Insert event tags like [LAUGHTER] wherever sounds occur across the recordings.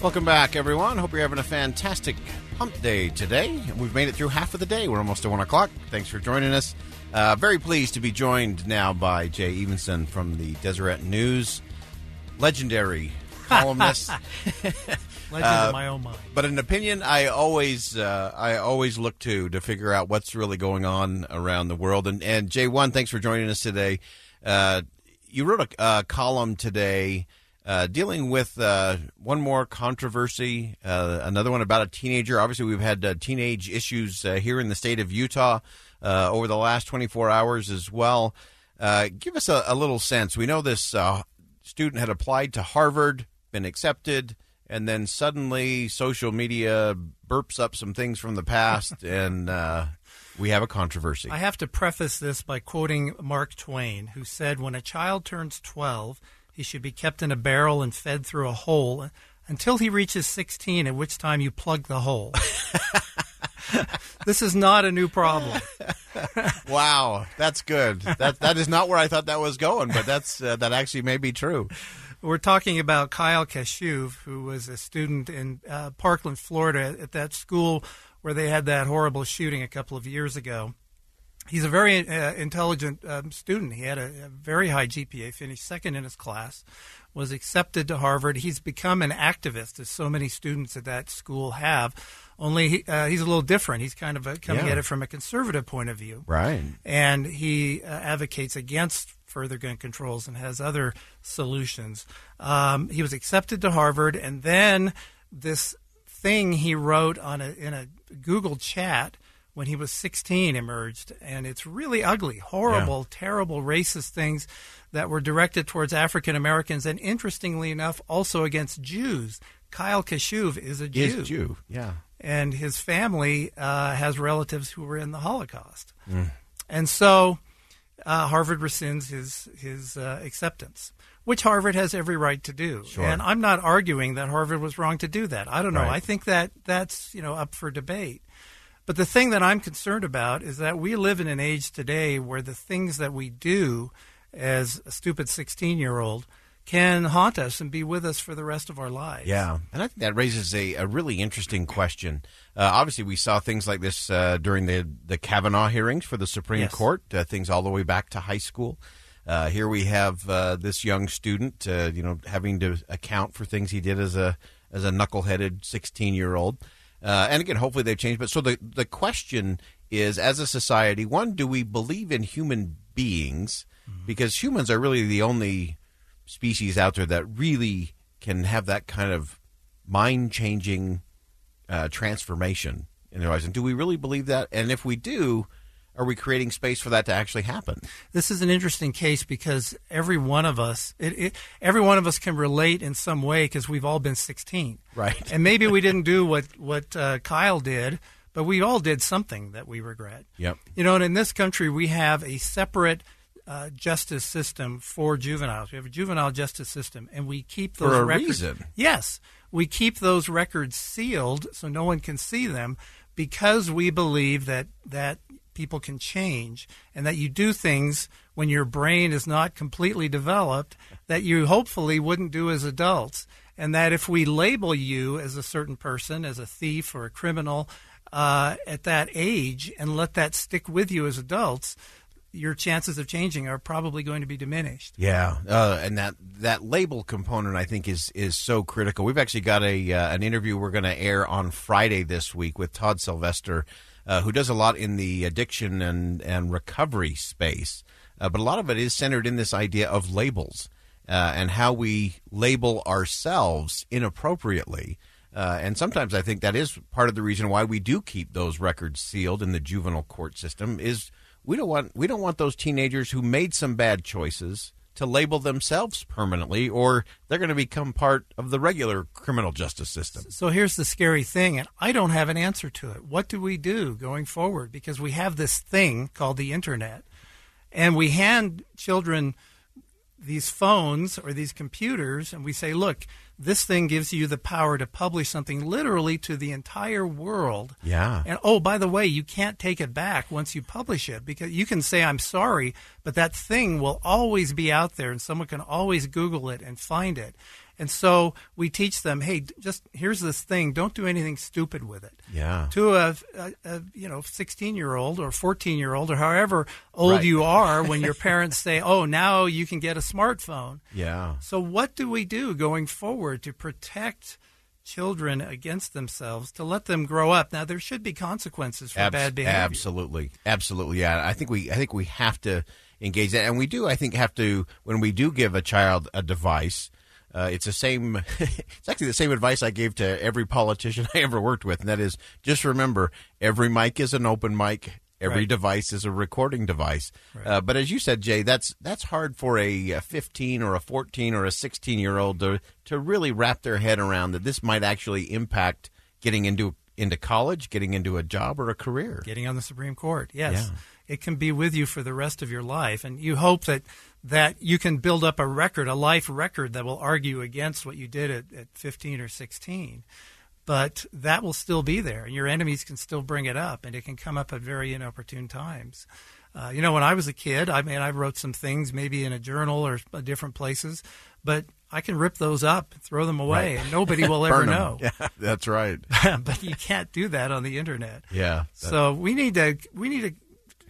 Welcome back, everyone. Hope you're having a fantastic hump day today. We've made it through half of the day. We're almost at 1 o'clock. Thanks for joining us. Uh, very pleased to be joined now by Jay Evensen from the Deseret News. Legendary [LAUGHS] columnist. Legend Uh, in my own mind. But an opinion I always uh, I always look to to figure out what's really going on around the world. And and Jay, one, thanks for joining us today. Uh, you wrote a uh, column today uh, dealing with uh, one more controversy, uh, another one about a teenager. Obviously, we've had uh, teenage issues uh, here in the state of Utah uh, over the last 24 hours as well. Uh, give us a, a little sense. We know this uh, student had applied to Harvard, been accepted, and then suddenly social media burps up some things from the past, [LAUGHS] and uh, we have a controversy. I have to preface this by quoting Mark Twain, who said, When a child turns 12, he should be kept in a barrel and fed through a hole until he reaches 16, at which time you plug the hole. [LAUGHS] this is not a new problem. [LAUGHS] wow, that's good. That that is not where I thought that was going, but that's uh, that actually may be true. We're talking about Kyle Kashuv, who was a student in uh, Parkland, Florida, at that school where they had that horrible shooting a couple of years ago. He's a very uh, intelligent um, student. He had a, a very high GPA, finished second in his class, was accepted to Harvard. He's become an activist, as so many students at that school have. Only he, uh, he's a little different. He's kind of a, coming Yeah. at it from a conservative point of view Right. and he uh, advocates against further gun controls and has other solutions. Um, he was accepted to Harvard, and then this thing he wrote on a in a Google chat when he was 16 emerged, and it's really ugly, horrible, terrible, racist things that were directed towards African Americans, and interestingly enough, also against Jews. Kyle Kashuv is a Jew Is Jew. Yeah. and his family uh, has relatives who were in the Holocaust, and so uh, Harvard rescinds his his uh, acceptance, which Harvard has every right to do. Sure. And I'm not arguing that Harvard was wrong to do that. I don't know. Right. I think that that's you know up for debate. But the thing that I'm concerned about is that we live in an age today where the things that we do as a stupid 16 year old can haunt us and be with us for the rest of our lives. Yeah, and I think that raises a, a really interesting question. Uh, obviously, we saw things like this uh, during the the Kavanaugh hearings for the Supreme Yes. Court, uh, things all the way back to high school. Uh, here we have uh, this young student, uh, you know, having to account for things he did as a as a knuckleheaded sixteen year old. Uh, and again, hopefully they've changed. But so the the question is, as a society, one, do we believe in human beings? Because humans are really the only species out there that really can have that kind of mind changing uh, transformation in their lives. And do we really believe that? And if we do, are we creating space for that to actually happen? this is an interesting case because every one of us, it, it, every one of us can relate in some way because we've all been 16. Right. And maybe we didn't do what what uh, Kyle did, but we all did something that we regret. Yep. You know, and in this country, we have a separate uh, justice system for juveniles. We have a juvenile justice system, and we keep those For a records. reason. Yes, we keep those records sealed so no one can see them because we believe that that people can change and that you do things when your brain is not completely developed that you hopefully wouldn't do as adults and that if we label you as a certain person as a thief or a criminal uh, at that age and let that stick with you as adults your chances of changing are probably going to be diminished. Yeah, uh, and that that label component I think is is so critical. We've actually got a uh, an interview we're going to air on Friday this week with Todd Sylvester, uh, who does a lot in the addiction and and recovery space, uh, but a lot of it is centered in this idea of labels uh, and how we label ourselves inappropriately. Uh, and sometimes I think that is part of the reason why we do keep those records sealed in the juvenile court system is we don't want we don't want those teenagers who made some bad choices to label themselves permanently or they're going to become part of the regular criminal justice system. So here's the scary thing and I don't have an answer to it. What do we do going forward because we have this thing called the internet and we hand children these phones or these computers and we say, look, this thing gives you the power to publish something literally to the entire world. Yeah. And oh, by the way, you can't take it back once you publish it because you can say, I'm sorry, but that thing will always be out there and someone can always Google it and find it. And so we teach them, hey, just here's this thing. Don't do anything stupid with it. Yeah. To a, a, a you know 16 year old or 14 year old or however old Right. you are when your [LAUGHS] parents say, oh, now you can get a smartphone. Yeah. So what do we do going forward to protect? Children against themselves to let them grow up. Now there should be consequences for Abs- bad behavior. Absolutely, absolutely. Yeah, I think we I think we have to engage that, and we do. I think have to when we do give a child a device. Uh, it's the same. [LAUGHS] it's actually the same advice I gave to every politician [LAUGHS] I ever worked with, and that is just remember every mic is an open mic. Every Right. device is a recording device. Uh, but as you said, Jay, that's that's hard for a, a 15 or a 14 or a 16 year old to to really wrap their head around that this might actually impact getting into into college, getting into a job or a career. getting on the Supreme Court. Yes, Yeah. it can be with you for the rest of your life, and you hope that that you can build up a record, a life record that will argue against what you did at, at 15 or 16. But that will still be there, and your enemies can still bring it up, and it can come up at very inopportune times. Uh, you know, when I was a kid, I mean, I wrote some things maybe in a journal or uh, different places, but I can rip those up, throw them away, and nobody [LAUGHS] will ever know. Yeah, that's right. [LAUGHS] but you can't do that on the internet. Yeah. So we need to we need to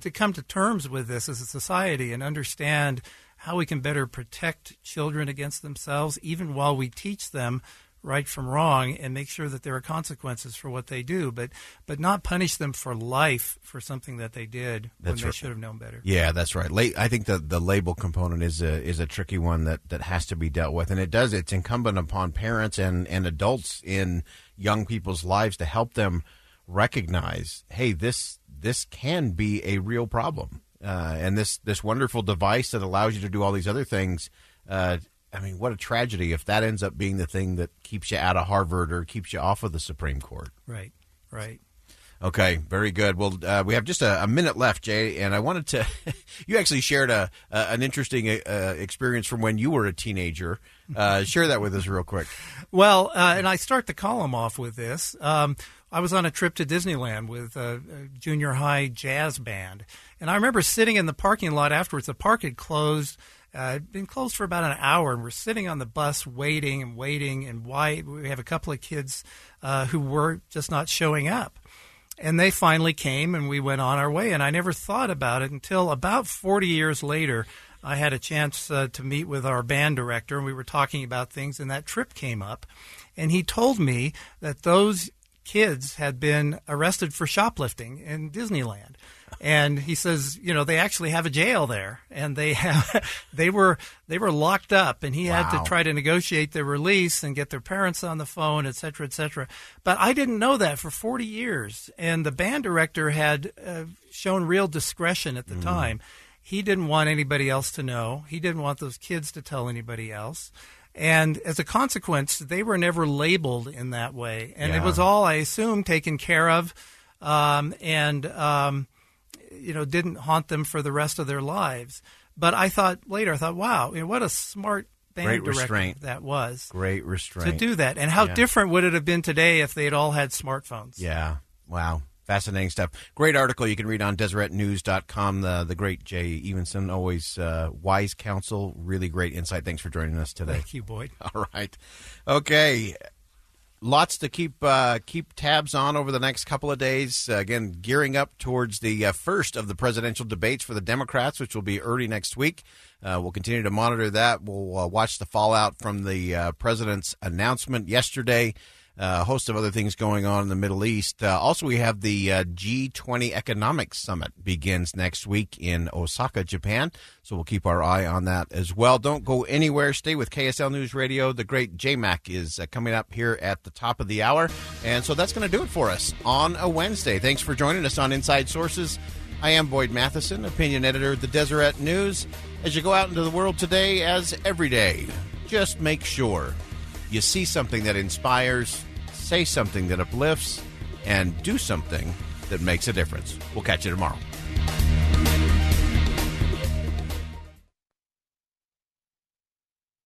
to come to terms with this as a society and understand how we can better protect children against themselves, even while we teach them right from wrong, and make sure that there are consequences for what they do, but but not punish them for life for something that they did That's when they right. should have known better. Yeah, that's right. I think the the label component is a is a tricky one that, that has to be dealt with, and it does. It's incumbent upon parents and, and adults in young people's lives to help them recognize, hey, this this can be a real problem, uh, and this this wonderful device that allows you to do all these other things. Uh, I mean, what a tragedy if that ends up being the thing that keeps you out of Harvard or keeps you off of the Supreme Court. Right, right. Okay, very good. Well, uh, we have just a, a minute left, Jay, and I wanted to. [LAUGHS] you actually shared a, a an interesting uh, experience from when you were a teenager. Uh, share that with us real quick. [LAUGHS] Well, uh, and I start the column off with this. Um, I was on a trip to Disneyland with a, junior high jazz band, and I remember sitting in the parking lot afterwards. The park had closed. Uh, it'd been closed for about an hour, and we're sitting on the bus waiting and waiting. And why we have a couple of kids uh, who were just not showing up. And they finally came, and we went on our way. And I never thought about it until about 40 years later. I had a chance uh, to meet with our band director, and we were talking about things, and that trip came up. And he told me that those kids had been arrested for shoplifting in Disneyland. And he says, you know, they actually have a jail there, and they have, [LAUGHS] they were they were locked up, and he had to try to negotiate their release and get their parents on the phone, et cetera, et cetera. But I didn't know that for 40 years, and the band director had uh, shown real discretion at the time. He didn't want anybody else to know. He didn't want those kids to tell anybody else. And as a consequence, they were never labeled in that way. And it was all, I assume, taken care of um, and, um, you know, didn't haunt them for the rest of their lives. But I thought later, I thought, wow, you know, what a smart band Great director restraint. that was Great restraint. to do that. And how Yeah. different would it have been today if they'd all had smartphones? Yeah. Wow. Fascinating stuff. Great article you can read on DeseretNews.com. The, the great Jay Evensen, always uh, wise counsel, really great insight. Thanks for joining us today. Thank you, Boyd. [LAUGHS] All right. Okay. lots to keep uh, keep tabs on over the next couple of days. Uh, again, gearing up towards the uh, first of the presidential debates for the Democrats, which will be early next week. Uh, we'll continue to monitor that. We'll uh, watch the fallout from the uh, president's announcement yesterday. Uh, a host of other things going on in the Middle East. Uh, also, we have the uh, G20 Economic Summit begins next week in Osaka, Japan. So we'll keep our eye on that as well. Don't go anywhere. Stay with KSL News Radio. The great JMac is coming up here at the top of the hour. And so that's going to do it for us on a Wednesday. Thanks for joining us on Inside Sources. I am Boyd Matheson, opinion editor of the Deseret News. As you go out into the world today, as every day, just make sure you see something that inspires, say something that uplifts, and do something that makes a difference. We'll catch you tomorrow.